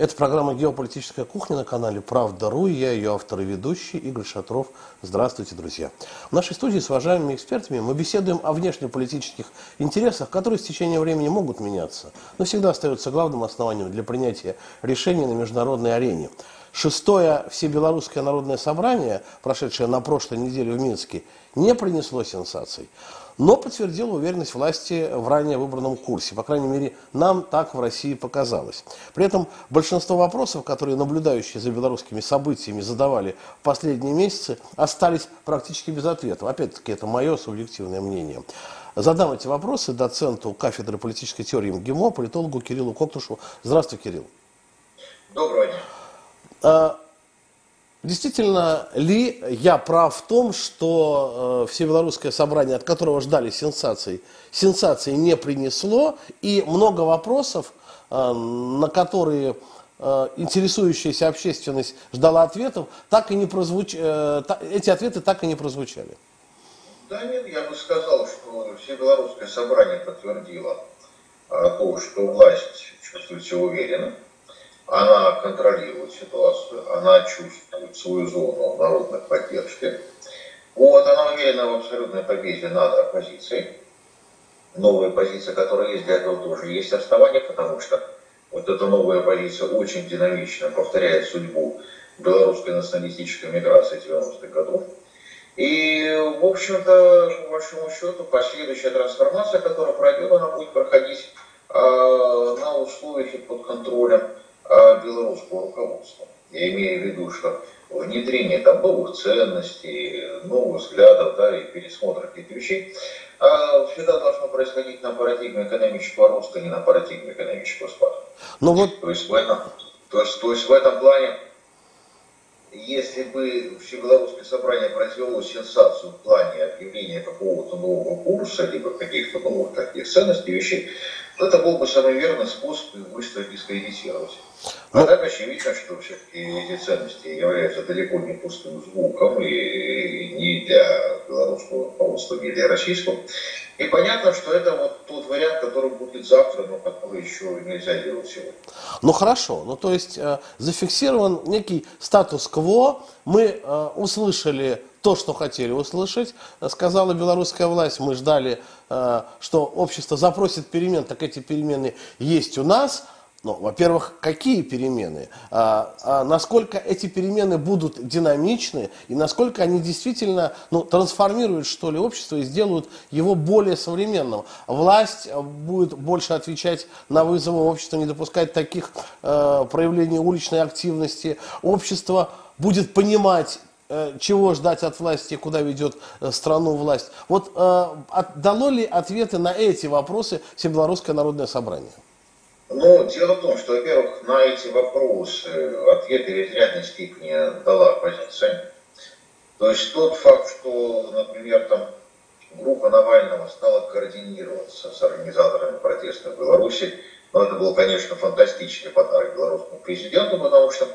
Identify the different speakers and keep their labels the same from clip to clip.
Speaker 1: Это программа «Геополитическая кухня» на канале «Правда.ру». Я ее автор и ведущий Игорь Шатров. Здравствуйте, друзья. В нашей студии с уважаемыми экспертами мы беседуем о внешнеполитических интересах, которые с течением времени могут меняться, но всегда остаются главным основанием для принятия решений на международной арене. Шестое Всебелорусское народное собрание, прошедшее на прошлой неделе в Минске, не принесло сенсаций но подтвердила уверенность власти в ранее выбранном курсе. По крайней мере, нам так в России показалось. При этом большинство вопросов, которые наблюдающие за белорусскими событиями задавали в последние месяцы, остались практически без ответов. Опять-таки, это мое субъективное мнение. Задам эти вопросы доценту кафедры политической теории МГИМО, политологу Кириллу Коктушу. Здравствуй, Кирилл.
Speaker 2: Доброго дня.
Speaker 1: Действительно ли я прав в том, что э, Всебелорусское собрание, от которого ждали сенсаций, сенсации не принесло, и много вопросов, э, на которые э, интересующаяся общественность ждала ответов, так и не прозвуч... э, та, эти ответы так и не прозвучали?
Speaker 2: Да нет, я бы сказал, что Всебелорусское собрание подтвердило э, то, что власть чувствует себя уверенно она контролирует ситуацию, она чувствует свою зону народной поддержки. Вот, она уверена в абсолютной победе над оппозицией. Новая позиция, которая есть для этого тоже есть основания, потому что вот эта новая позиция очень динамично повторяет судьбу белорусской националистической миграции 90-х годов. И, в общем-то, по большому счету, последующая трансформация, которая пройдет, она будет проходить э, на условиях и под контролем белорусского руководства. Я имею в виду, что внедрение там новых ценностей, новых взглядов, да, и пересмотр каких-то вещей, а всегда должно происходить на парадигме экономического роста, а не на парадигме экономического спада. Ну вот... то, есть в этом, то, есть, то есть в этом плане, если бы Всебелорусское собрание произвело сенсацию в плане объявления какого-то нового курса, либо каких-то новых таких ценностей, вещей, то это был бы самый верный способ их быстро дискредитировать. А так очевидно, что все-таки эти ценности являются далеко не пустым звуком и не для белорусского руководства, не для российского. И понятно, что это вот тот вариант, который будет завтра, но который еще нельзя делать сегодня.
Speaker 1: Ну хорошо, ну то есть э, зафиксирован некий статус-кво, мы э, услышали то, что хотели услышать, сказала белорусская власть, мы ждали, э, что общество запросит перемен, так эти перемены есть у нас – ну, во-первых, какие перемены? А, а насколько эти перемены будут динамичны и насколько они действительно ну, трансформируют, что ли, общество и сделают его более современным. Власть будет больше отвечать на вызовы общества, не допускать таких э, проявлений уличной активности. Общество будет понимать чего ждать от власти, куда ведет э, страну власть. Вот э, дало ли ответы на эти вопросы Всебелорусское народное собрание?
Speaker 2: Но дело в том, что, во-первых, на эти вопросы ответы в изрядной степени дала оппозиция. То есть тот факт, что, например, там группа Навального стала координироваться с организаторами протеста в Беларуси, но это был, конечно, фантастический подарок белорусскому президенту, потому что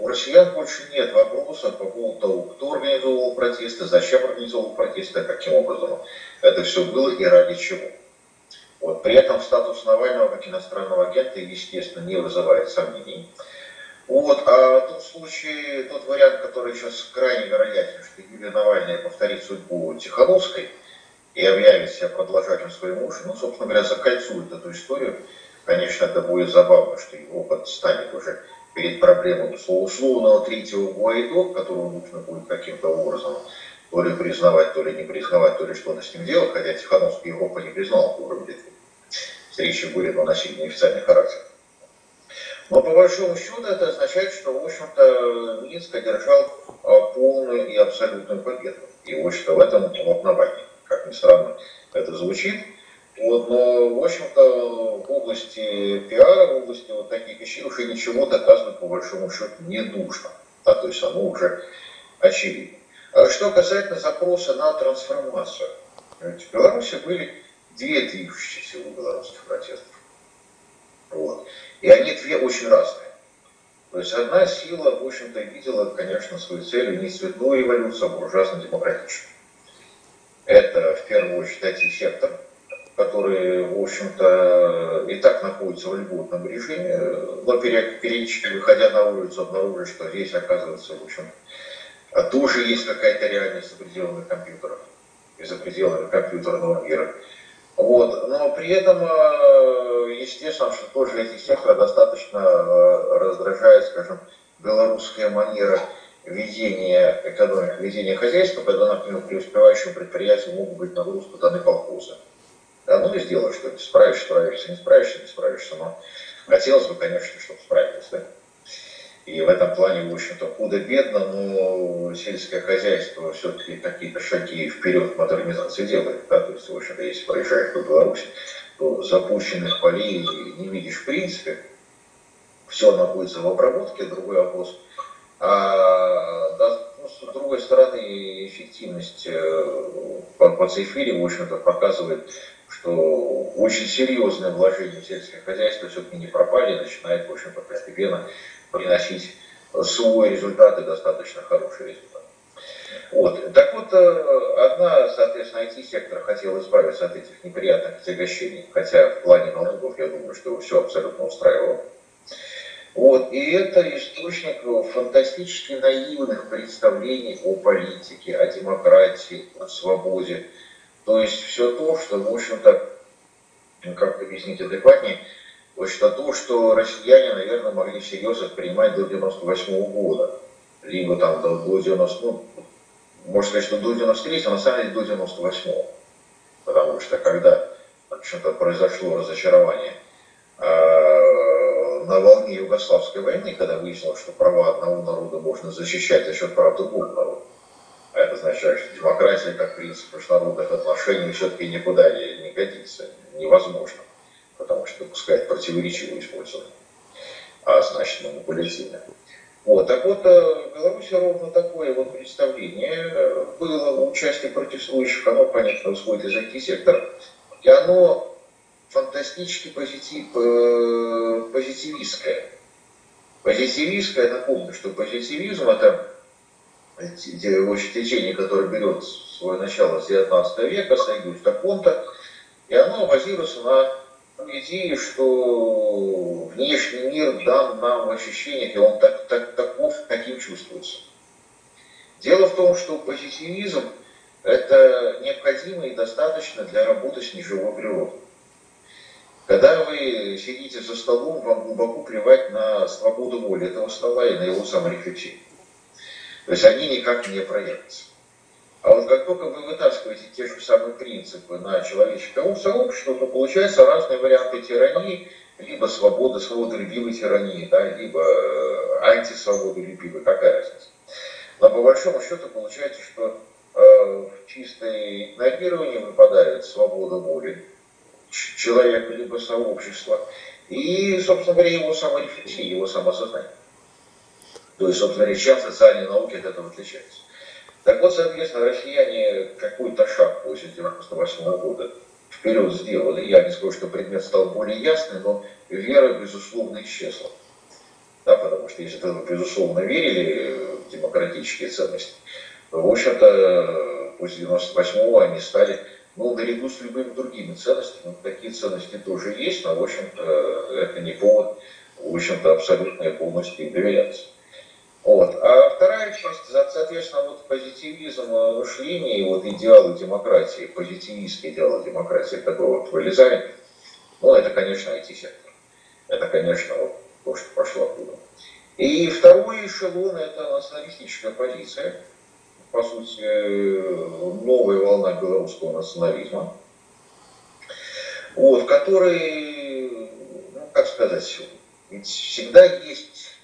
Speaker 2: у россиян больше нет вопросов по поводу того, кто организовывал протесты, зачем организовывал протесты, каким образом это все было и ради чего. Вот. При этом статус Навального как иностранного агента, естественно, не вызывает сомнений. Вот. А тот случай, тот вариант, который сейчас крайне вероятен, что Юлия Навальная повторит судьбу Тихановской и объявит себя продолжателем своей мужа, ну, собственно говоря, закольцует эту историю, конечно, это будет забавно, что его станет уже перед проблемой условного третьего Гуайдо, которого нужно будет каким-то образом то ли признавать, то ли не признавать, то ли что-то с ним делать, хотя Тихановский Европа не признал по уровню встречи были носить неофициальный характер. Но по большому счету это означает, что, в общем-то, Минск одержал а, полную и абсолютную победу. И, в общем-то, в этом основании, как ни странно это звучит. Вот, но, в общем-то, в области пиара, в области вот таких вещей уже ничего доказывать, по большому счету, не нужно. Да, то есть оно уже очевидно. А что касательно запроса на трансформацию. В Беларуси были две движущие силы белорусских протестов. Вот. И они две очень разные. То есть одна сила, в общем-то, видела, конечно, свою целью не цветную революцию, а буржуазно-демократическую. Это, в первую очередь, IT-сектор, которые, в общем-то, и так находятся в льготном режиме, но периодически, выходя на улицу, обнаружили, что здесь, оказывается, в общем, тоже есть какая-то реальность за пределами компьютеров и за пределами компьютерного мира. Вот. Но при этом, э, естественно, что тоже этих сектора достаточно э, раздражает, скажем, белорусская манера ведения экономики, ведения хозяйства, когда, например, преуспевающим предприятиям могут быть нагрузка даны колхоза. Да, ну и сделаешь что-то, справишься, справишься, не справишься, не справишься, но хотелось бы, конечно, чтобы справились. Да? И в этом плане, в общем-то, худо-бедно, но сельское хозяйство все-таки какие-то шаги вперед модернизации делает. Да? То есть, в общем-то, если проезжаешь по Беларуси, то запущенных полей не видишь в принципе. Все находится в обработке, другой вопрос. А да, с другой стороны, эффективность э, по, цифре, в общем-то, показывает, что очень серьезное вложение в сельское хозяйство все-таки не пропали, начинает, в общем-то, постепенно приносить свой результат и достаточно хороший результат. Вот. Так вот, э, одна, соответственно, IT-сектор хотел избавиться от этих неприятных отягощений, хотя в плане налогов, я думаю, что все абсолютно устраивало. Вот. И это источник фантастически наивных представлений о политике, о демократии, о свободе. То есть все то, что, в общем-то, как объяснить адекватнее, что то, что россияне, наверное, могли всерьез воспринимать до 98 -го года. Либо там до, до 90, ну, можно сказать, что до 93 а на самом деле до 98 -го. Потому что когда, общем-то, произошло разочарование э, на волне Югославской войны, когда выяснилось, что права одного народа можно защищать за счет прав другого народа. А это означает, что демократия как принцип международных отношений все-таки никуда не, не годится, невозможно потому что допускает противоречивое использование, а значит манипулятивное. Вот, так вот, э, в Беларуси ровно такое вот представление э, было у части протестующих, оно, понятно, исходит из IT-сектора, и оно фантастически позитив, э, позитивистское. Позитивистское, напомню, что позитивизм это течение, которое берет свое начало с 19 века, с Агюста Конта, и оно базируется на идеи, что внешний мир дан нам в ощущениях, и он так, так, таков, каким чувствуется. Дело в том, что позитивизм – это необходимо и достаточно для работы с неживой природой. Когда вы сидите за столом, вам глубоко плевать на свободу воли этого стола и на его саморефлексию. То есть они никак не проявятся. А вот как только вы вытаскиваете те же самые принципы на человеческое сообщество, то получаются разные варианты тирании, либо свобода, свободолюбивой тирании, да, либо э, антисвободолюбивой, какая разница. Но по большому счету получается, что э, в чистое игнорирование выпадает свобода воли человека, либо сообщества, и, собственно говоря, его саморефлексия, его самосознание. То есть, собственно говоря, чем социальные науки от этого отличаются. Так вот, соответственно, россияне какой-то шаг после 98 года вперед сделали. Я не скажу, что предмет стал более ясный, но вера, безусловно, исчезла. Да, потому что если вы, безусловно, верили в демократические ценности, то, в общем-то, после 98-го они стали, ну, наряду с любыми другими ценностями, такие ценности тоже есть, но, в общем-то, это не повод, в общем-то, абсолютно полностью им доверяться. Вот. А вторая часть, соответственно, вот позитивизм мышления и вот идеалы демократии, позитивистские идеалы демократии, которые вот вылезают, ну, это, конечно, IT-сектор. Это, конечно, вот то, что пошло оттуда. И второй эшелон – это националистическая позиция. По сути, новая волна белорусского национализма, вот, который, ну, как сказать, ведь всегда есть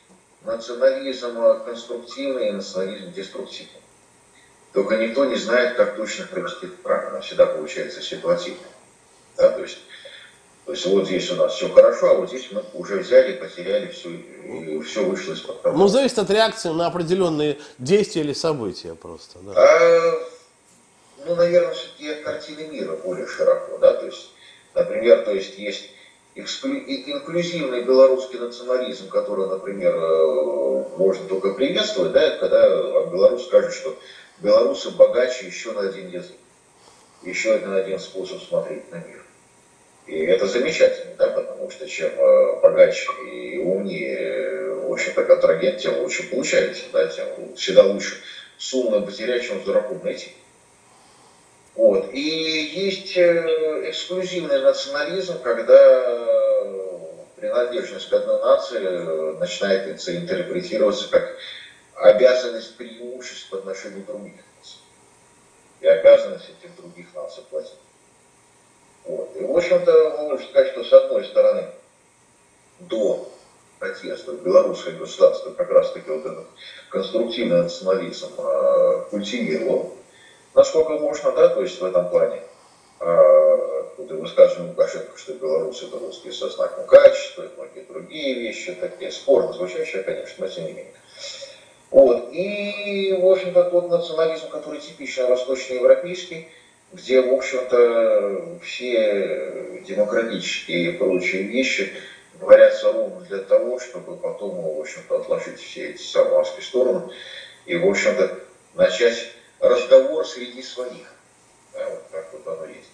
Speaker 2: национализм конструктивный и национализм деструктивный. Только никто не знает, как точно провести это правильно. Всегда получается ситуативно. Да, то есть, то есть вот здесь у нас все хорошо, а вот здесь мы уже взяли, потеряли все, и все вышло из-под контроля.
Speaker 1: Ну, зависит от реакции на определенные действия или события просто.
Speaker 2: Да. А, ну, наверное, все-таки от картины мира более широко. Да? То есть, например, то есть есть инклюзивный белорусский национализм, который, например, э, можно только приветствовать, да, когда Беларусь скажет, что белорусы богаче еще на один язык, еще на один способ смотреть на мир. И это замечательно, да, потому что чем э, богаче и умнее, в общем-то, контрагент, тем лучше получается, да, тем всегда лучше сумму потерять, чем с дураком найти. Вот. И есть э, эксклюзивный национализм, когда принадлежность к одной нации начинает интерпретироваться как обязанность преимуществ по отношению к других наций. И обязанность этих других наций платить. Вот. И, в общем-то, можно сказать, что с одной стороны, до протеста белорусское государство как раз-таки вот этот конструктивный национализм э, культивировал, насколько можно, да, то есть в этом плане э, и высказывание Лукашенко, что белорусы это русские со знаком качества, и многие другие вещи, такие спорно звучащие, конечно, но тем не менее. Вот. И, в общем-то, тот национализм, который типично восточноевропейский, где, в общем-то, все демократические и прочие вещи говорятся ровно для того, чтобы потом, в общем-то, отложить все эти самарские стороны и, в общем-то, начать разговор среди своих. Да, вот так вот оно есть.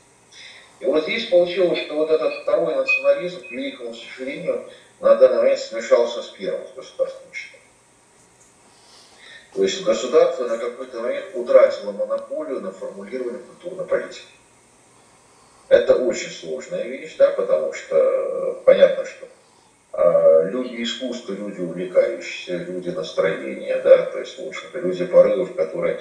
Speaker 2: И вот здесь получилось, что вот этот второй национализм, к великому сожалению, на данный момент смешался с первым, государственным. То есть государство на какой-то момент утратило монополию на формулирование культурной политики. Это очень сложная вещь, да, потому что э, понятно, что э, люди искусства, люди увлекающиеся, люди настроения, да, то есть, в общем-то, люди порывов, которые,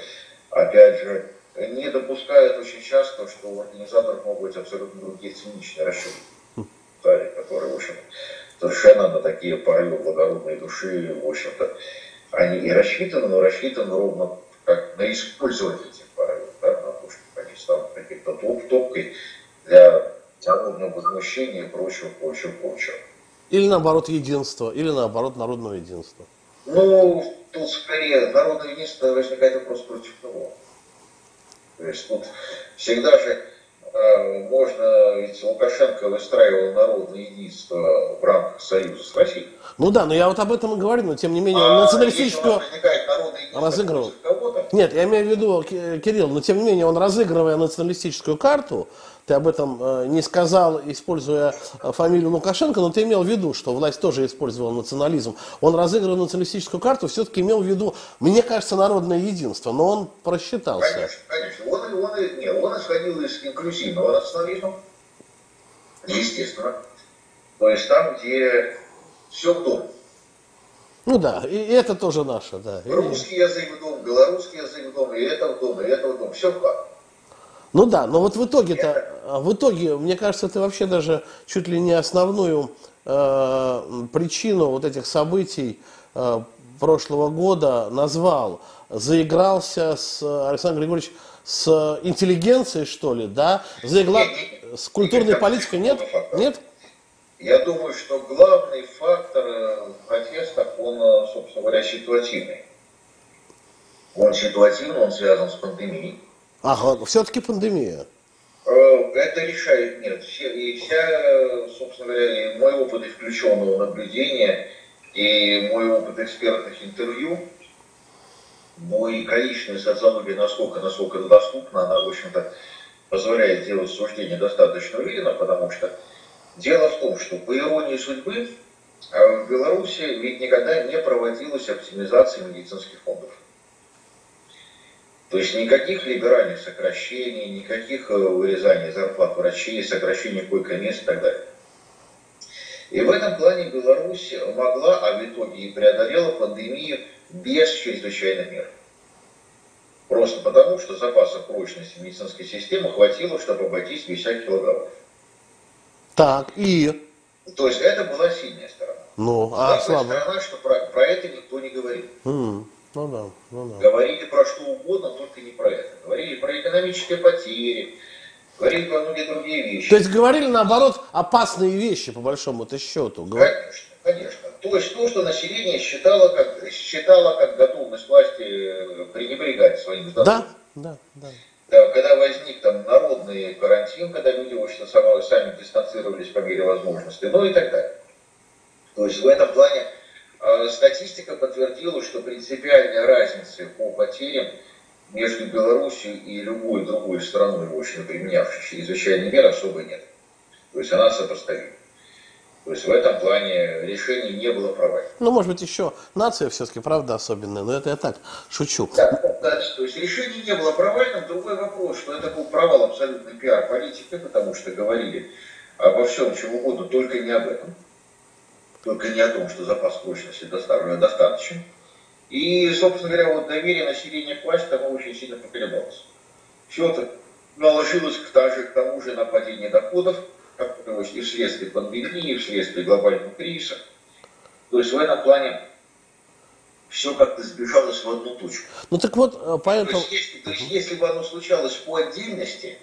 Speaker 2: опять же, не допускают очень часто, что у организаторов могут быть абсолютно другие циничные расчеты, да, которые, в общем, совершенно на такие порывы благородной души, в общем-то, они и рассчитаны, но рассчитаны ровно как на использование этих порывов, да, на то, что они станут какой-то топ топкой для народного возмущения и прочего, прочего, прочего.
Speaker 1: Или наоборот единство, или наоборот народного единства.
Speaker 2: Ну, тут скорее народное единство возникает вопрос против кого. То есть тут всегда же можно, ведь Лукашенко выстраивал народное единство в рамках союза с Россией.
Speaker 1: Ну да, но я вот об этом и говорю, но тем не менее а националистическую разыгрывал. Нет, я имею в виду, Кирилл, но тем не менее он разыгрывая националистическую карту, ты об этом э, не сказал, используя э, фамилию Лукашенко, но ты имел в виду, что власть тоже использовала национализм. Он разыгрывая националистическую карту, все-таки имел в виду, мне кажется, народное единство, но он просчитался.
Speaker 2: Конечно, конечно. Он, он, нет, он исходил из инклюзивного национализма, естественно. То есть там, где все в дом.
Speaker 1: Ну да, и это тоже наше, да.
Speaker 2: Русский язык в дом, белорусский язык в дом, и это в дом, и это в дом. Все в хату.
Speaker 1: Ну да, но вот в итоге-то, а, в итоге, мне кажется, ты вообще даже чуть ли не основную э, причину вот этих событий э, прошлого года назвал. Заигрался с Александром Григорьевичем с интеллигенцией, что ли, да? Заигла... С культурной политикой нет? Нет?
Speaker 2: Я думаю, что главный фактор э, в протестах, он, э, собственно говоря, ситуативный. Он ситуативный, он связан с пандемией.
Speaker 1: Ага, все-таки пандемия.
Speaker 2: Э, это решает, нет. И вся, собственно говоря, и мой опыт исключенного наблюдения, и мой опыт экспертных интервью, мой количественной социологии, насколько, насколько это доступно, она, в общем-то, позволяет делать суждение достаточно уверенно, потому что Дело в том, что по иронии судьбы а в Беларуси ведь никогда не проводилась оптимизация медицинских фондов. То есть никаких либеральных сокращений, никаких э, вырезаний зарплат врачей, сокращений койко-мест и так далее. И в этом плане Беларусь могла, а в итоге и преодолела пандемию без чрезвычайных мер. Просто потому, что запасов прочности медицинской системы хватило, чтобы обойтись без всяких логовов.
Speaker 1: Так, и?
Speaker 2: То есть это была сильная сторона.
Speaker 1: Ну, а
Speaker 2: слабая сторона, что про, про это никто не говорил.
Speaker 1: Mm, ну да, ну да.
Speaker 2: Говорили про что угодно, только не про это. Говорили про экономические потери, говорили про многие другие вещи.
Speaker 1: То есть говорили, наоборот, опасные вещи, по большому-то счету.
Speaker 2: Конечно, конечно. То есть то, что население считало как, считало как готовность власти э, пренебрегать своим здоровьем.
Speaker 1: Да, да, да
Speaker 2: когда возник там народный карантин, когда люди, в общем сами, дистанцировались по мере возможности, ну и так далее. То есть в этом плане статистика подтвердила, что принципиальной разницы по потерям между Белоруссией и любой другой страной, в общем, применявшей чрезвычайные меры, особо нет. То есть она сопоставима. То есть в этом плане решение не было провальным.
Speaker 1: Ну, может быть, еще нация все-таки, правда, особенная, но это я так шучу.
Speaker 2: Да, да, то есть решение не было провальным. Другой вопрос, что это был провал абсолютно пиар-политики, потому что говорили обо всем, чем угодно, только не об этом. Только не о том, что запас прочности достаточен. И, собственно говоря, вот доверие населения к власти тому очень сильно поколебалось. Все наложилось к, также, к тому же нападению доходов, и вследствие пандемии, и вследствие глобального кризиса. То есть в этом плане все как-то сбежалось в одну точку.
Speaker 1: Ну так вот, э, поэтому...
Speaker 2: То есть, если, то есть, если бы оно случалось по отдельности,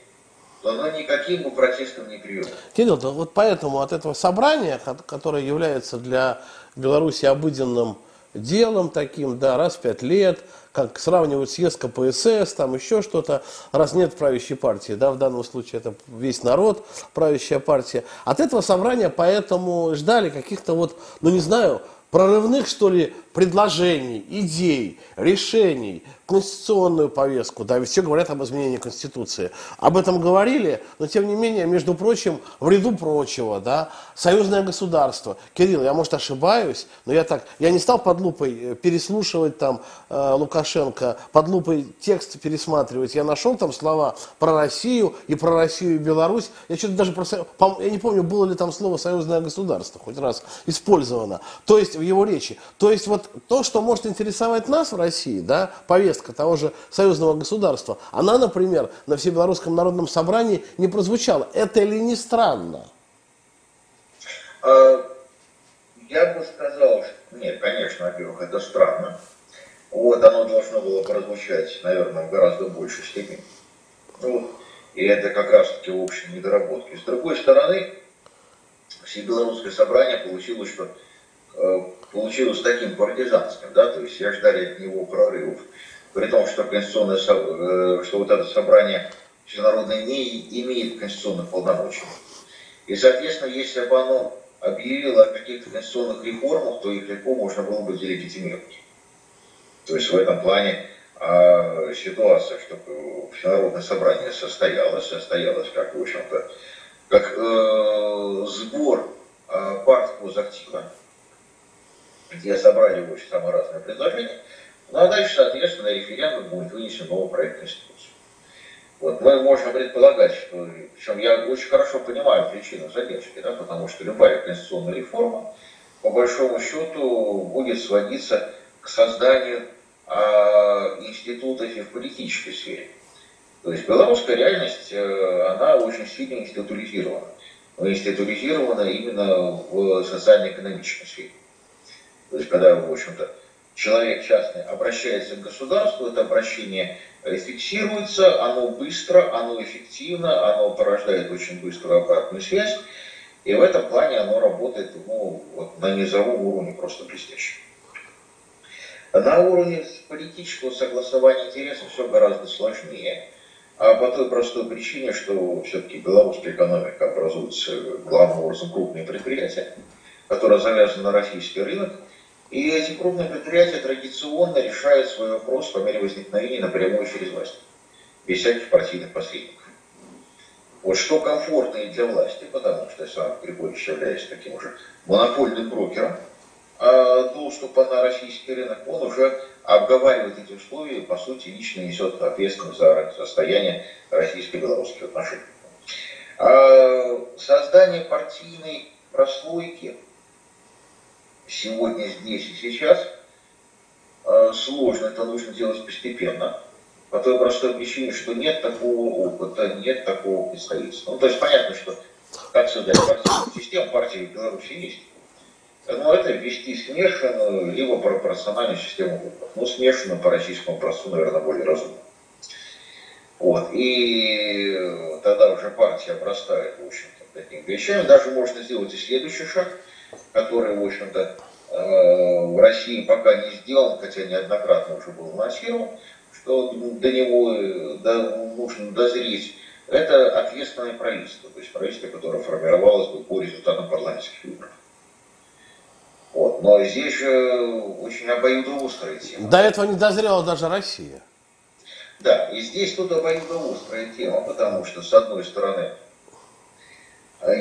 Speaker 2: то оно никаким бы протестом не привело.
Speaker 1: Кирилл, да вот поэтому от этого собрания, которое является для Беларуси обыденным делом таким, да, раз в пять лет, как сравнивают съезд КПСС, там еще что-то, раз нет правящей партии, да, в данном случае это весь народ, правящая партия. От этого собрания поэтому ждали каких-то вот, ну не знаю, прорывных, что ли, предложений, идей, решений, конституционную повестку, да, все говорят об изменении Конституции. Об этом говорили, но тем не менее, между прочим, в ряду прочего, да, союзное государство. Кирилл, я, может, ошибаюсь, но я так, я не стал под лупой э, переслушивать там э, Лукашенко, под лупой текст пересматривать. Я нашел там слова про Россию и про Россию и Беларусь. Я что-то даже про, я не помню, было ли там слово союзное государство хоть раз использовано. То есть в его речи. То есть вот то, что может интересовать нас в России, да, повестка того же союзного государства, она, например, на Всебелорусском народном собрании не прозвучала. Это ли не странно?
Speaker 2: А, я бы сказал, что нет, конечно, во-первых, это странно. Вот, оно должно было прозвучать, наверное, в гораздо большей степени. Ну, и это как раз-таки общие недоработки. С другой стороны, Всебелорусское собрание получилось, что Э, получилось таким партизанским, да, то есть я ждали от него прорывов, при том, что конституционное, э, что вот это собрание всенародное не имеет конституционных полномочий. И, соответственно, если бы оно объявило о каких-то конституционных реформах, то их легко можно было бы делегитимировать. То есть в этом плане а, ситуация, что всенародное собрание состоялось, состоялось как, в общем-то, как э, сбор э, партий актива где собрали очень самые разные предложения. Ну а дальше, соответственно, референдум будет вынесен новый проект Конституции. Вот мы можем предполагать, что, причем я очень хорошо понимаю причину задержки, да, потому что любая конституционная реформа, по большому счету, будет сводиться к созданию а, институтов и в политической сфере. То есть белорусская реальность, э, она очень сильно институализирована. Но институализирована именно в социально-экономической сфере. То есть, когда, в общем-то, человек частный обращается к государству, это обращение фиксируется, оно быстро, оно эффективно, оно порождает очень быструю обратную связь, и в этом плане оно работает ну, вот, на низовом уровне просто блестяще. На уровне политического согласования интересов все гораздо сложнее. А по той простой причине, что все-таки белорусская экономика образуется главным образом крупные предприятия, которые завязаны на российский рынок, и эти крупные предприятия традиционно решают свой вопрос по мере возникновения напрямую через власть, без всяких партийных посредников. Вот что комфортно и для власти, потому что сам Григорьевич является таким уже монопольным брокером, а доступа на российский рынок, он уже обговаривает эти условия и, по сути, лично несет ответственность за состояние российско-белорусских отношений. А создание партийной прослойки – сегодня, здесь и сейчас, э, сложно, это нужно делать постепенно. По той простой причине, что нет такого опыта, нет такого представительства. Ну, то есть понятно, что как создать партийную систему, партии в Беларуси есть. Но это ввести смешанную, либо пропорциональную систему выборов. Ну, смешанную по российскому образцу, наверное, более разумно. Вот. И тогда уже партия обрастает, в общем-то, такими вещами. Даже можно сделать и следующий шаг – который, в общем-то, э, в России пока не сделан, хотя неоднократно уже был анонсирован, что до него до, нужно дозреть, это ответственное правительство, то есть правительство, которое формировалось бы по результатам парламентских выборов. Вот. Но здесь же очень обоюдоострая тема.
Speaker 1: До этого не дозрела даже Россия.
Speaker 2: Да, и здесь тут обоюдоострая тема, потому что, с одной стороны,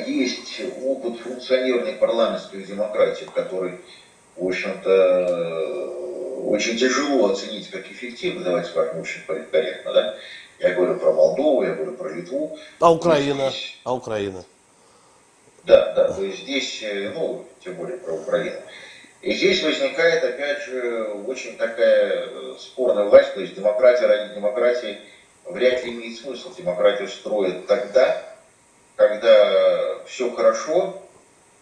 Speaker 2: есть опыт функционирования парламентской демократии, который, в общем-то, очень тяжело оценить как эффективно, давайте скажем очень корректно, да? Я говорю про Молдову, я говорю про Литву.
Speaker 1: А Украина? Здесь... А Украина?
Speaker 2: Да, да, то есть здесь, э, ну, тем более про Украину. И здесь возникает, опять же, очень такая э, спорная власть, то есть демократия ради демократии вряд ли имеет смысл. Демократию строят тогда, когда все хорошо,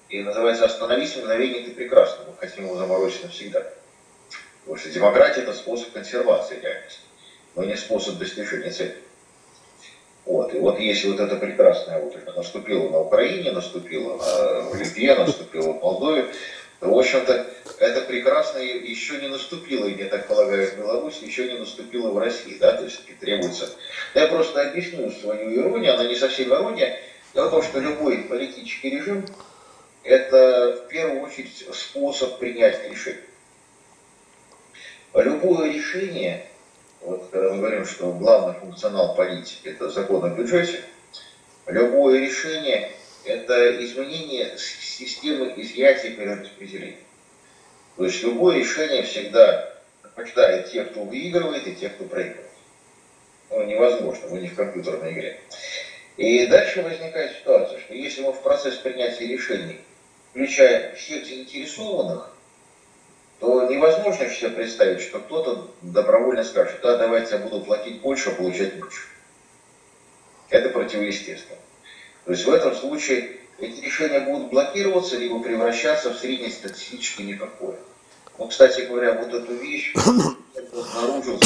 Speaker 2: и называется «Остановись, мгновение ты прекрасно». Мы хотим его заморозить навсегда. Потому что демократия – это способ консервации реальности, но не способ достижения цели. Вот. И вот если вот это прекрасное вот наступило на Украине, наступило на, в Литве, наступило в Молдове, то, в общем-то, это прекрасно еще не наступило, я так полагаю, в Беларуси, еще не наступило в России, да, то есть требуется. Я просто объясню свою иронию, она не совсем ирония, Дело в том, что любой политический режим – это в первую очередь способ принятия решений. Любое решение, вот когда мы говорим, что главный функционал политики – это закон о бюджете, любое решение – это изменение системы изъятия и перераспределения. То есть любое решение всегда побеждает тех, кто выигрывает, и тех, кто проигрывает. Ну, невозможно, мы не в компьютерной игре. И дальше возникает ситуация, что если мы в процесс принятия решений включаем всех заинтересованных, то невозможно себе представить, что кто-то добровольно скажет, да, давайте я буду платить больше, а получать меньше. Это противоестественно. То есть в этом случае эти решения будут блокироваться, либо превращаться в среднестатистически никакое. Ну, кстати говоря, вот эту вещь обнаружил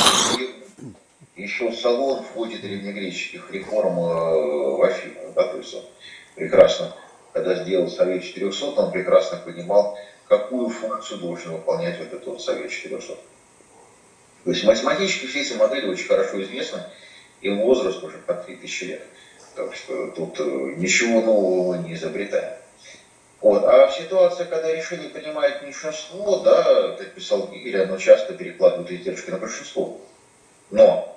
Speaker 2: еще салон в ходе древнегреческих реформ э, в Афинах. Да, то есть он прекрасно, когда сделал Совет 400, он прекрасно понимал, какую функцию должен выполнять вот этот вот Совет 400. То есть математически все эти модели очень хорошо известны, им возраст уже по 3000 лет. Так что тут э, ничего нового не изобретаем. Вот. А в ситуации, когда решение принимает меньшинство, да, как писал Гигель, оно часто перекладывает издержки на большинство. Но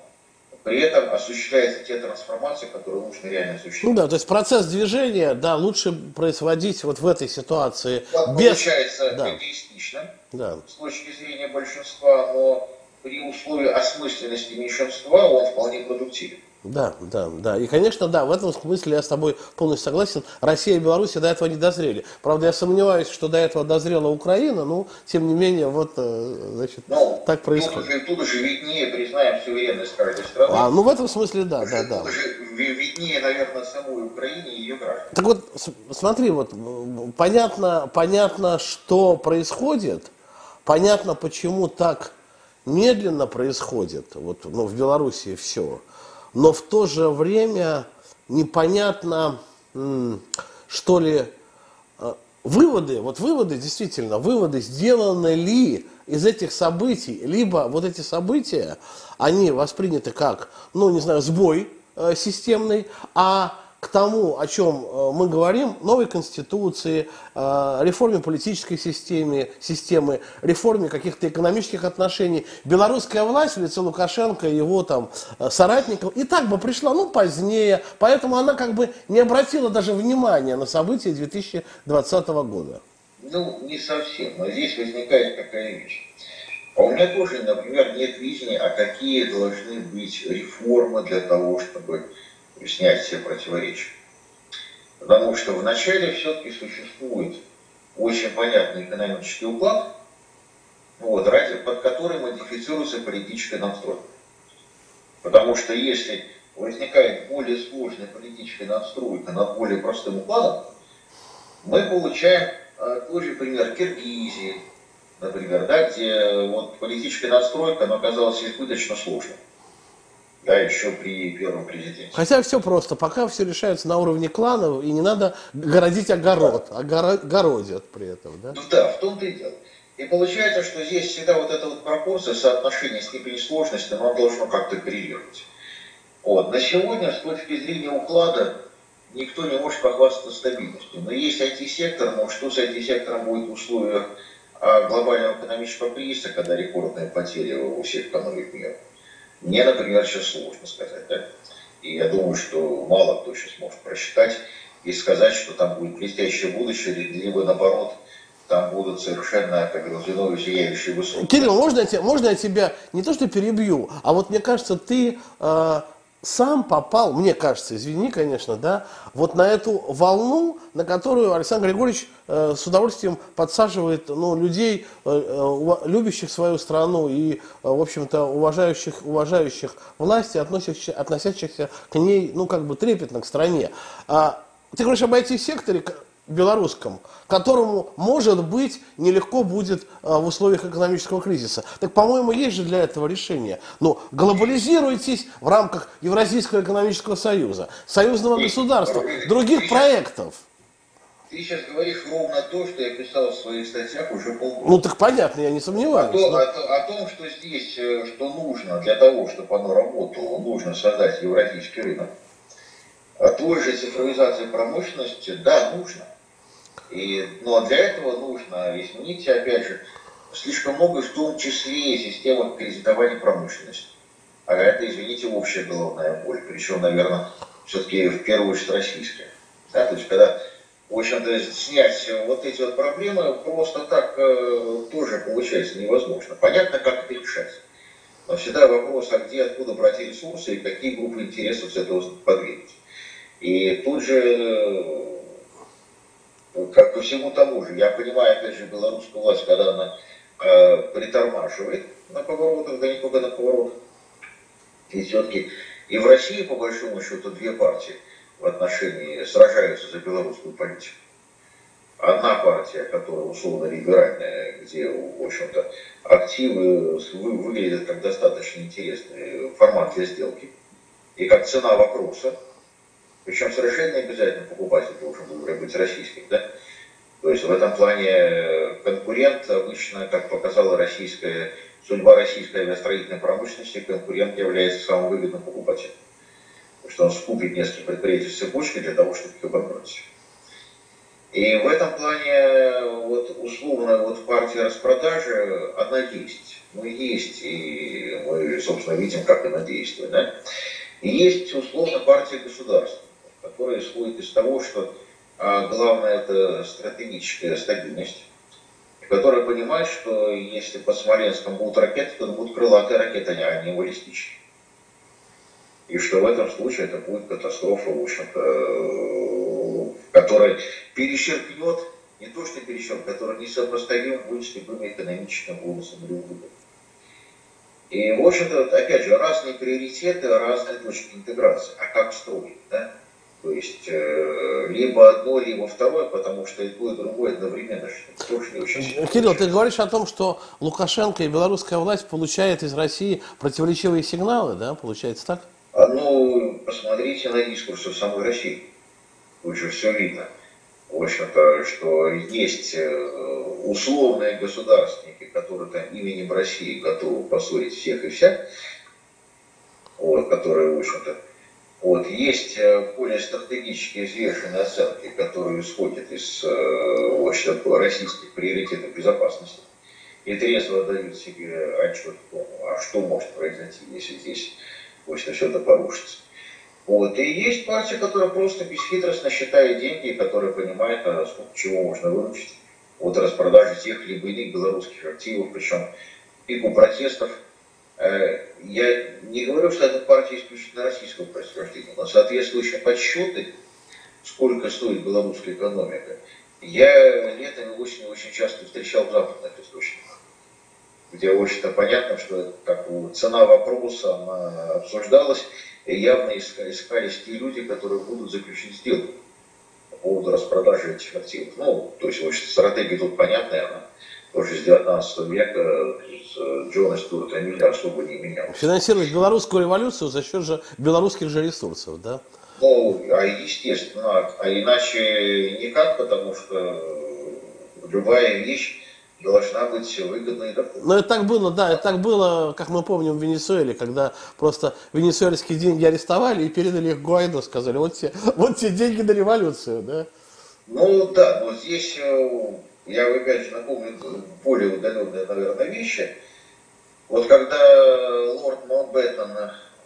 Speaker 2: при этом осуществляются те трансформации, которые нужно реально осуществить.
Speaker 1: Ну да, то есть процесс движения, да, лучше производить вот в этой ситуации
Speaker 2: вот без... Получается да. эгоистично да. с точки зрения большинства, но при условии осмысленности меньшинства он вполне продуктивен.
Speaker 1: Да, да, да. И, конечно, да, в этом смысле я с тобой полностью согласен. Россия и Беларусь до этого не дозрели. Правда, я сомневаюсь, что до этого дозрела Украина, но, тем не менее, вот, э, значит, ну, так происходит.
Speaker 2: Тут уже, тут уже виднее, признаем суверенность каждой страны.
Speaker 1: А, ну, в этом смысле, да, да, да.
Speaker 2: Тут уже виднее, наверное, самой Украине и ее граждан.
Speaker 1: Так вот, смотри, вот, понятно, понятно, что происходит, понятно, почему так медленно происходит, вот, ну, в Беларуси все но в то же время непонятно, что ли, э, выводы, вот выводы, действительно, выводы сделаны ли из этих событий, либо вот эти события, они восприняты как, ну, не знаю, сбой э, системный, а к тому, о чем э, мы говорим, новой конституции, э, реформе политической системы, системы реформе каких-то экономических отношений. Белорусская власть в лице Лукашенко и его там э, соратников и так бы пришла, ну, позднее, поэтому она как бы не обратила даже внимания на события 2020 года.
Speaker 2: Ну, не совсем, но здесь возникает такая вещь. А у меня тоже, например, нет видения, а какие должны быть реформы для того, чтобы снять все противоречия. Потому что вначале все-таки существует очень понятный экономический уклад, вот, ради, под который модифицируется политическая настройка. Потому что если возникает более сложная политическая настройка над более простым укладом, мы получаем э, тот же пример Киргизии, например, да, где вот политическая настройка она оказалась избыточно сложной да, еще при первом президенте.
Speaker 1: Хотя все просто, пока все решается на уровне кланов, и не надо городить огород, да. огородят при этом, да?
Speaker 2: Ну да, в том-то и дело. И получается, что здесь всегда вот эта вот пропорция, соотношение степени сложности, оно должно как-то коррелировать. Вот. На сегодня, с точки зрения уклада, никто не может похвастаться стабильностью. Но есть IT-сектор, но что с IT-сектором будет в условиях а, глобального экономического кризиса, когда рекордные потери у всех экономик мира? Мне, например, сейчас сложно сказать, да? И я думаю, что мало кто сейчас может просчитать, и сказать, что там будет блестящее будущее, либо наоборот, там будут совершенно, как разлиновые сияющие высоты.
Speaker 1: Кирилл, можно я, тебя, можно я тебя не то что перебью, а вот мне кажется, ты э, сам попал, мне кажется, извини, конечно, да, вот на эту волну, на которую Александр Григорьевич э, с удовольствием подсаживает ну, людей, э, э, любящих свою страну и, э, в общем-то, уважающих, уважающих власти, относящихся, относящихся к ней, ну, как бы трепетно к стране. А, ты говоришь об IT-секторе, белорусском, которому, может быть, нелегко будет э, в условиях экономического кризиса. Так, по-моему, есть же для этого решение. Но глобализируйтесь в рамках Евразийского экономического союза, союзного государства, других проектов.
Speaker 2: Ты сейчас говоришь ровно то, что я писал в своих статьях уже полгода.
Speaker 1: Ну так понятно, я не сомневаюсь.
Speaker 2: О, но... о, о том, что здесь, э, что нужно для того, чтобы оно работало, нужно создать евразийский рынок. А той же цифровизации промышленности, да, нужно. И, но для этого нужно изменить, опять же, слишком много, в том числе и система кредитования промышленности. А это, извините, общая головная боль. Причем, наверное, все-таки в первую очередь российская. Да, то есть, когда, в общем-то, снять вот эти вот проблемы просто так э, тоже получается невозможно. Понятно, как это решать. Но всегда вопрос, а где, откуда брать ресурсы и какие группы интересов с этого подвинуть. И тут же как ко всему тому же. Я понимаю, опять же, белорусскую власть, когда она э, притормаживает на поворотах, да не только на поворотах. И все-таки и в России, по большому счету, две партии в отношении сражаются за белорусскую политику. Одна партия, которая условно либеральная, где, в общем-то, активы выглядят как достаточно интересный формат для сделки и как цена вопроса, причем совершенно не обязательно покупатель должен быть российским. Да? То есть в этом плане э, конкурент обычно, как показала российская, судьба российской авиастроительной промышленности, конкурент является самым выгодным покупателем. Потому что он скупит несколько предприятий с цепочкой для того, чтобы их обогнать. И в этом плане вот условно вот партия распродажи, она есть. Ну, есть, и мы, собственно, видим, как она действует. Да? И есть условно партия государства которая исходит из того, что а, главное это стратегическая стабильность, которая понимает, что если по Смоленскому будут ракеты, то будут крылатые ракеты, а не баллистические. И что в этом случае это будет катастрофа, в общем-то, которая перечеркнет, не то что перечеркнет, которая несопоставима будет с любыми экономическими бонусами выгодами. И, в общем-то, опять же, разные приоритеты, разные точки интеграции. А как строить, да? То есть э, либо одно, либо второе, потому что и то, и другое одновременно тоже не очень
Speaker 1: Кирилл, ты говоришь о том, что Лукашенко и белорусская власть получают из России противоречивые сигналы, да? Получается так?
Speaker 2: А, ну, посмотрите на дискурс в самой России. Тут же все видно. В общем-то, что есть э, условные государственники, которые там именем России готовы поссорить всех и вся, вот, которые, в общем-то, вот. Есть э, более стратегические взвешенные оценки, которые исходят из э, в общем, российских приоритетов безопасности и трезво дают себе отчет о том, а что может произойти, если здесь в общем, все это порушится. Вот. И есть партия, которая просто бесхитростно считает деньги, которая понимает, а сколько чего можно выручить от распродажи тех либо иных белорусских активов, причем пику протестов – я не говорю, что эта партия исключительно российского происхождения, но соответствующие подсчеты, сколько стоит белорусская экономика, я летом и осенью очень часто встречал в западных источниках, где очень-то понятно, что как цена вопроса она обсуждалась, и явно искались те люди, которые будут заключить сделку по поводу распродажи этих активов. Ну, то есть, в общем, стратегия тут понятная, она тоже с 19 века с Джона Стюарта Милля особо не менял.
Speaker 1: Финансировать белорусскую революцию за счет же белорусских же ресурсов, да?
Speaker 2: Ну, а естественно, а иначе никак, потому что любая вещь должна быть выгодной доходной.
Speaker 1: Но это так было, да, это так было, как мы помним в Венесуэле, когда просто венесуэльские деньги арестовали и передали их Гуайдо, сказали, вот те, вот те деньги на революцию, да?
Speaker 2: Ну да, но здесь э, я опять же напомню более удаленные, наверное, вещи. Вот когда лорд Маунтбеттон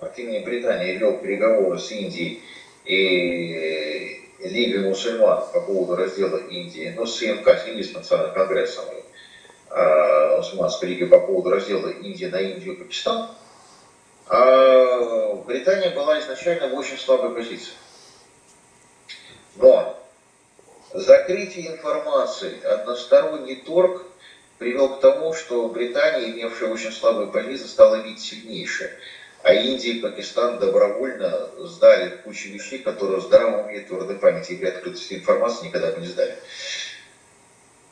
Speaker 2: от имени Британии вел переговоры с Индией и Лига мусульман по поводу раздела Индии, ну, с ИНК, с Индийским национальным конгрессом, э, мусульманской лиги по поводу раздела Индии на Индию и Пакистан, а Британия была изначально в очень слабой позиции. Но закрытие информации, односторонний торг привел к тому, что Британия, имевшая очень слабую позицию, стала видеть сильнейшее. А Индия и Пакистан добровольно сдали кучу вещей, которые в здравом уме твердой памяти и при открытости информации никогда бы не сдали.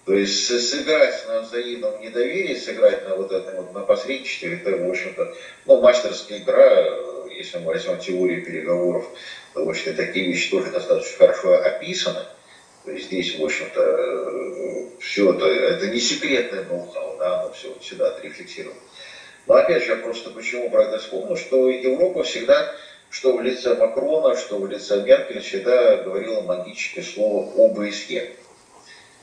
Speaker 2: То есть сыграть на взаимном недоверии, сыграть на вот этом вот, на посредничестве, это, в общем-то, ну, мастерская игра, если мы возьмем теорию переговоров, то, в общем-то, такие вещи тоже достаточно хорошо описаны. Здесь, в общем-то, все это, это не секретное ноу-хау, да, оно все всегда отрефлексировано. Но опять же, я просто почему про это вспомнил, что Европа всегда, что в лице Макрона, что в лице Меркель, всегда говорила магическое слово ОБСЕ.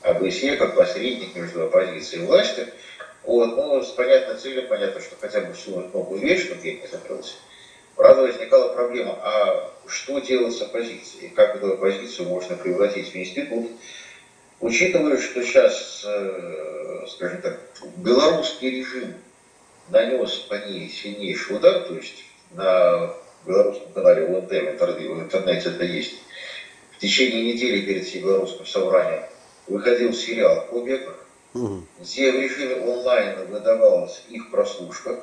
Speaker 2: ОБСЕ как посредник между оппозицией и властью. Вот, ну, с понятной целью, понятно, что хотя бы всунуть новую вещь, чтобы гейт не закрылся. Правда, возникала проблема, а что делать с оппозицией? Как эту оппозицию можно превратить в институт? Учитывая, что сейчас, э, скажем так, белорусский режим нанес по ней сильнейший удар, то есть на белорусском канале УНТ в интернете это есть, в течение недели перед всебелорусским собранием выходил сериал «Побег», где в режиме онлайн выдавалась их прослушка,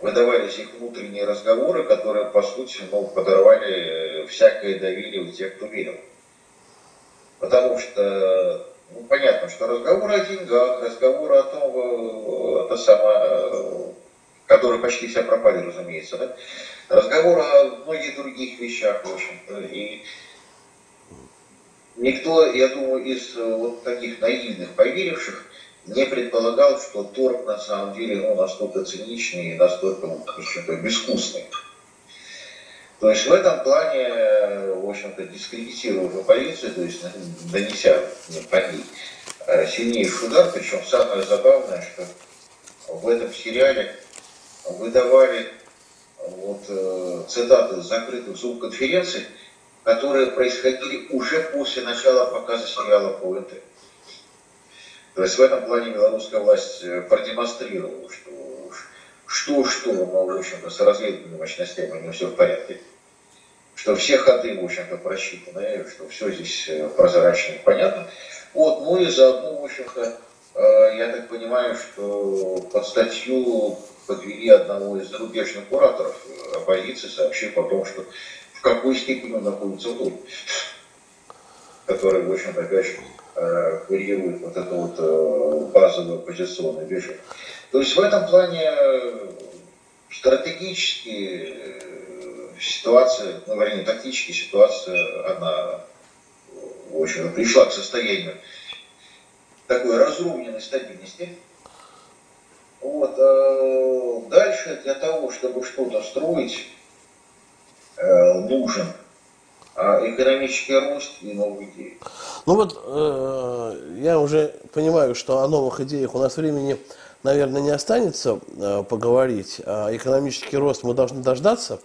Speaker 2: выдавались их внутренние разговоры, которые, по сути, ну, подорвали всякое доверие у тех, кто верил. Потому что, ну, понятно, что разговоры о деньгах, разговоры о том, э, это самое, э, которые почти все пропали, разумеется, да? разговоры о многих других вещах, в общем-то, и никто, я думаю, из э, вот таких наивных поверивших не предполагал, что торг на самом деле ну, настолько циничный и настолько ну, безвкусный. То есть в этом плане, в общем-то, дискредитировав оппозицию, то есть донеся по ней э, сильнейший удар, причем самое забавное, что в этом сериале выдавали вот, э, цитаты закрытых зум-конференций, которые происходили уже после начала показа сериала по ОНТ. То есть в этом плане белорусская власть э, продемонстрировала, что что-что, но, в общем-то, с разведными мощностями него все в порядке. Что все ходы, в общем-то, просчитаны, что все здесь э, прозрачно и понятно. Вот, ну и заодно, в общем-то, э, я так понимаю, что под статью подвели одного из зарубежных кураторов оппозиции, сообщив о том, что в какой степени он находится в доме, который, в общем-то, опять курирует вот эту вот э, базовую оппозиционную движение. То есть в этом плане э, стратегически ситуация, ну, вернее, тактически ситуация, она, общем, пришла к состоянию такой разровненной стабильности. Вот, а дальше для того, чтобы что-то строить, нужен экономический рост и новые идеи.
Speaker 1: Ну вот э, я уже понимаю, что о новых идеях у нас времени, наверное, не останется э, поговорить. А экономический рост мы должны дождаться,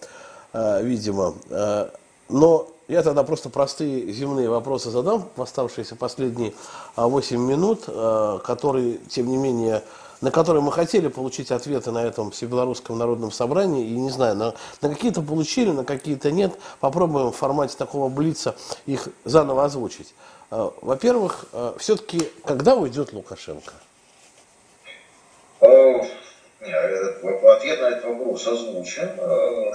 Speaker 1: э, видимо. Э, но я тогда просто простые земные вопросы задам в оставшиеся последние 8 минут, э, которые, тем не менее, на которые мы хотели получить ответы на этом Всебелорусском народном собрании, и не знаю, на, на какие-то получили, на какие-то нет. Попробуем в формате такого блица их заново озвучить. Э, во-первых, э, все-таки когда уйдет Лукашенко?
Speaker 2: Э, ответ на этот вопрос озвучен,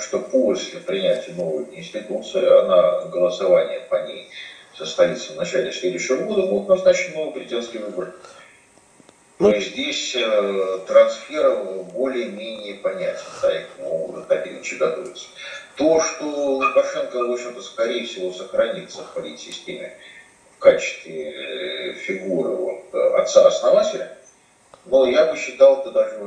Speaker 2: что после принятия новой конституции, она, голосование по ней состоится в начале следующего года, будут назначены новые президентские выборы. То есть здесь э, трансфер более-менее понятен, да, и к новому периодически готовится. То, что Лукашенко, в общем-то, скорее всего, сохранится в политсистеме в качестве э, фигуры вот, отца-основателя, но я бы считал это даже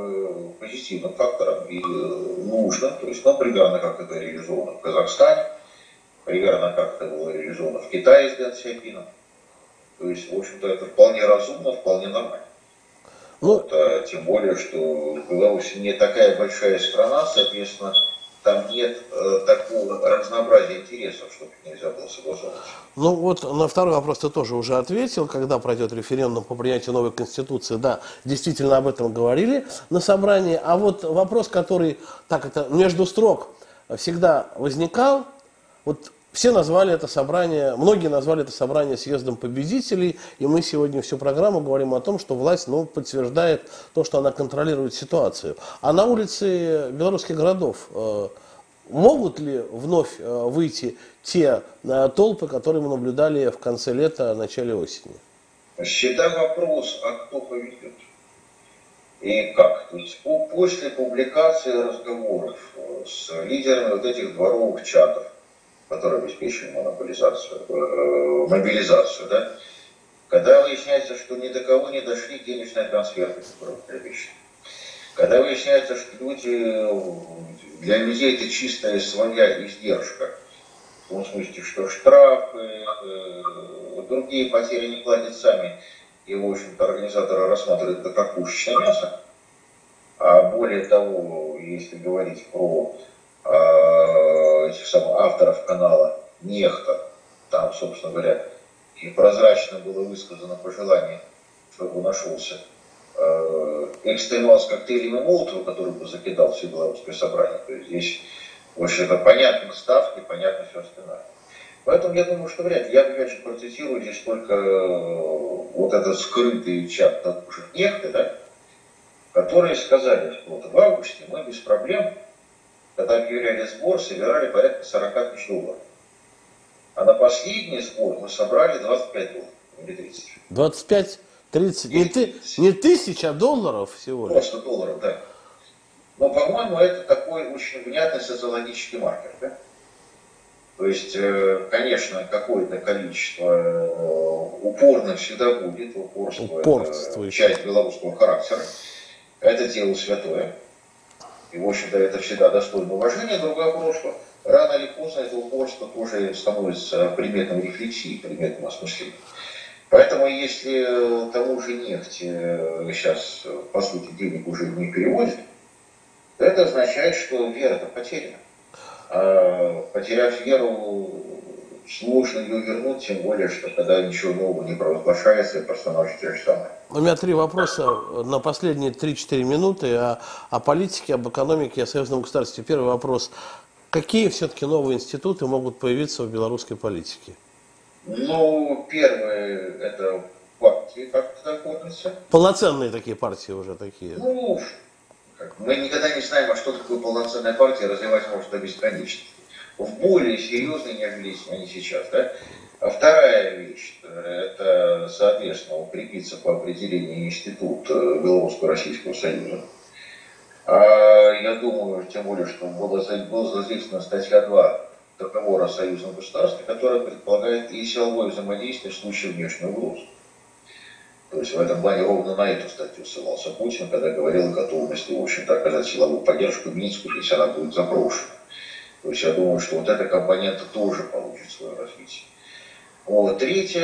Speaker 2: позитивным фактором и нужно. То есть, ну, примерно как это реализовано в Казахстане, примерно как это было реализовано в Китае с Дэн Сяпином. То есть, в общем-то, это вполне разумно, вполне нормально. Ну, вот, а, тем более, что Беларусь не такая большая страна, соответственно, там нет э, такого разнообразия интересов, чтобы нельзя было согласовывать.
Speaker 1: Ну вот на второй вопрос ты тоже уже ответил, когда пройдет референдум по принятию новой конституции. Да, действительно об этом говорили на собрании. А вот вопрос, который так это между строк всегда возникал, вот все назвали это собрание, многие назвали это собрание съездом победителей, и мы сегодня всю программу говорим о том, что власть ну, подтверждает то, что она контролирует ситуацию. А на улице белорусских городов э, могут ли вновь э, выйти те э, толпы, которые мы наблюдали в конце лета, начале осени?
Speaker 2: Всегда вопрос, а кто поведет? И как? То есть после публикации разговоров с лидерами вот этих дворовых чатов, которые обеспечивают монополизацию, э, мобилизацию, да, когда выясняется, что ни до кого не дошли денежные трансферы, когда выясняется, что люди, для людей это чистая своя издержка, в том смысле, что штрафы, э, другие потери не платят сами, и, в общем-то, организаторы рассматривают это как пушечное мясо. А более того, если говорить про э, этих самых авторов канала Нехта, там, собственно говоря, и прозрачно было высказано пожелание, чтобы нашелся э, экстремал с коктейлями Молотова, который бы закидал все белорусское собрание. То есть здесь, в общем-то, понятны ставки, понятно все остальное. Поэтому я думаю, что вряд ли. Я, опять же, процитирую здесь только э, вот этот скрытый чат же Нехты, да, которые сказали, что вот в августе мы без проблем когда объявляли сбор, собирали порядка 40 тысяч долларов. А на последний сбор мы собрали 25 долларов, или 30.
Speaker 1: 25, 30, не, ты, не тысяч, а долларов всего
Speaker 2: лишь. Просто долларов, да. Но, по-моему, это такой очень внятный социологический маркер, да? То есть, э, конечно, какое-то количество э, упорно всегда будет, упорство, упорство это часть белорусского характера. Это дело святое. И, в общем-то, это всегда достойно уважения. Другой вопрос, что рано или поздно это упорство тоже становится предметом рефлексии, предметом осмысления. Поэтому, если тому же нефть сейчас, по сути, денег уже не переводит, то это означает, что вера-то потеряна. А потеряв веру, сложно ее вернуть, тем более, что когда ничего нового не провозглашается, персонажи те же самые.
Speaker 1: У меня три вопроса на последние 3-4 минуты о, о политике, об экономике, о союзном государстве. Первый вопрос. Какие все-таки новые институты могут появиться в белорусской политике?
Speaker 2: Ну, первое, это партии как-то оформятся.
Speaker 1: Полноценные такие партии уже такие.
Speaker 2: Ну, мы никогда не знаем, а что такое полноценная партия, развивать может до бесконечности более серьезной, нежели они сейчас. Да? А вторая вещь, это, соответственно, укрепиться по определению институт э, Белорусско-Российского Союза. А я думаю, тем более, что была, была статья 2 договора о союзном государстве, которая предполагает и силовое взаимодействие в случае внешней угрозы. То есть в этом плане ровно на эту статью ссылался Путин, когда говорил о готовности, в общем-то, оказать силовую поддержку Минску, если она будет запрошена. То есть я думаю, что вот эта компонента тоже получит свое развитие. Вот. Третий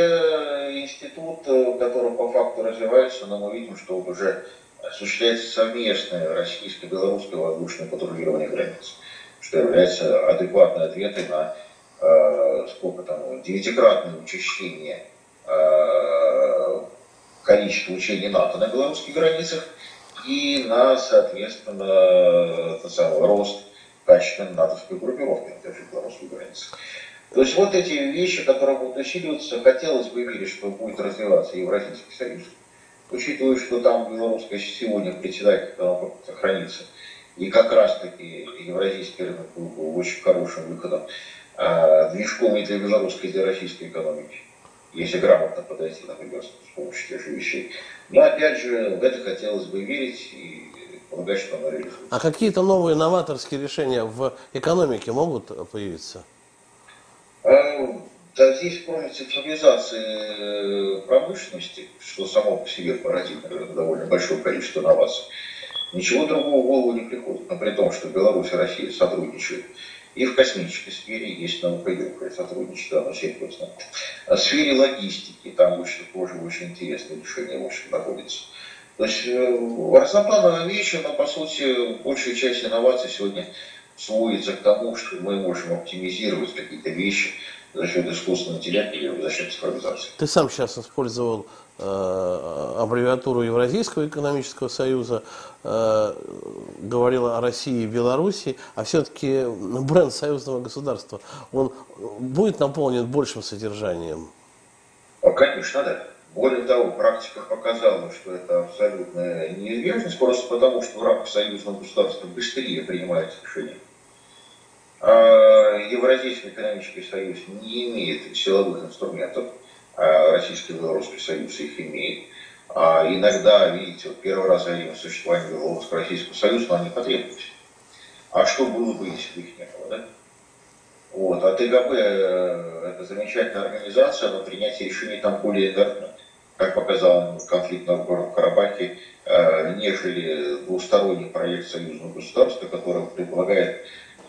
Speaker 2: институт, который по факту развивается, но мы видим, что уже осуществляется совместное российско-белорусское воздушное патрулирование границ, что является адекватной ответой на э, сколько там, девятикратное учащение э, количества учений НАТО на белорусских границах и на, соответственно, э, самый рост качественной натовской группировки на белорусских границах. То есть вот эти вещи, которые будут усиливаться, хотелось бы верить, что будет развиваться Евразийский союз. Учитывая, что там белорусская сегодня председатель сохранится, и как раз таки евразийский рынок был очень хорошим выходом, а, движком и для белорусской, и для российской экономики, если грамотно подойти, например, с помощью тех же вещей. Но опять же, в это хотелось бы верить, и оно реализуется.
Speaker 1: А какие-то новые новаторские решения в экономике могут появиться?
Speaker 2: А, да, здесь, кроме цифровизации э, промышленности, что само по себе породит наверное, довольно большое количество инноваций, ничего другого в голову не приходит. Но при том, что Беларусь и Россия сотрудничают и в космической сфере есть наукоемкое сотрудничество, оно серьезно. А в сфере логистики там очень, тоже очень интересное решение в общем, находится. То есть разноплановые вещи, но по сути большая часть инноваций сегодня сводится к тому, что мы можем оптимизировать какие-то вещи за счет искусственного интеллекта или за счет цифровизации.
Speaker 1: Ты сам сейчас использовал э, аббревиатуру Евразийского экономического союза, э, говорил о России и Беларуси, а все-таки бренд союзного государства, он будет наполнен большим содержанием?
Speaker 2: А, конечно, да. Более того, практика показала, что это абсолютно неизбежность, просто потому что в рамках союзного государства быстрее принимаются решения. А Евразийский экономический союз не имеет силовых инструментов, а Российский Белорусский союз их имеет. А иногда, видите, вот первый раз они в существовании Белорусского Российского союза, но они потребовались. А что было бы, если бы их не было, да? Вот. А ТГБ э, это замечательная организация, но принятие решений там более инертно, как показал конфликт на Карабахе, э, нежели двусторонний проект союзного государства, который предполагает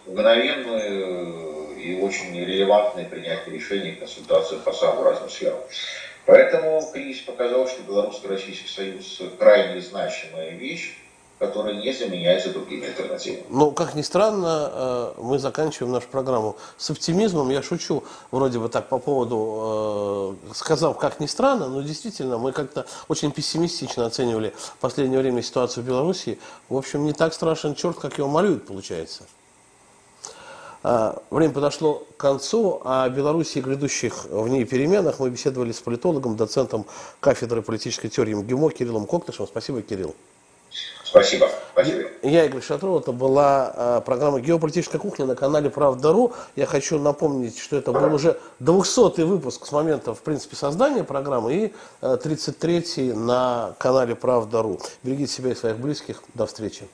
Speaker 2: мгновенную и очень релевантное принятие решений в консультациях по самым разным сферам. Поэтому кризис показал, что Белорусско-Российский союз крайне значимая вещь, которая не заменяется другими альтернативами.
Speaker 1: Ну, как ни странно, э, мы заканчиваем нашу программу с оптимизмом. Я шучу вроде бы так по поводу, э, сказав, как ни странно, но действительно мы как-то очень пессимистично оценивали в последнее время ситуацию в Беларуси. В общем, не так страшен черт, как его малюют, получается. А, время подошло к концу, о Беларуси и грядущих в ней переменах мы беседовали с политологом, доцентом кафедры политической теории МГИМО Кириллом Коктышем. Спасибо, Кирилл.
Speaker 2: Спасибо. Спасибо.
Speaker 1: Я Игорь Шатров. Это была э, программа «Геополитическая кухня» на канале «Правда.ру». Я хочу напомнить, что это был уже 200-й выпуск с момента, в принципе, создания программы и э, 33-й на канале «Правда.ру». Берегите себя и своих близких. До встречи.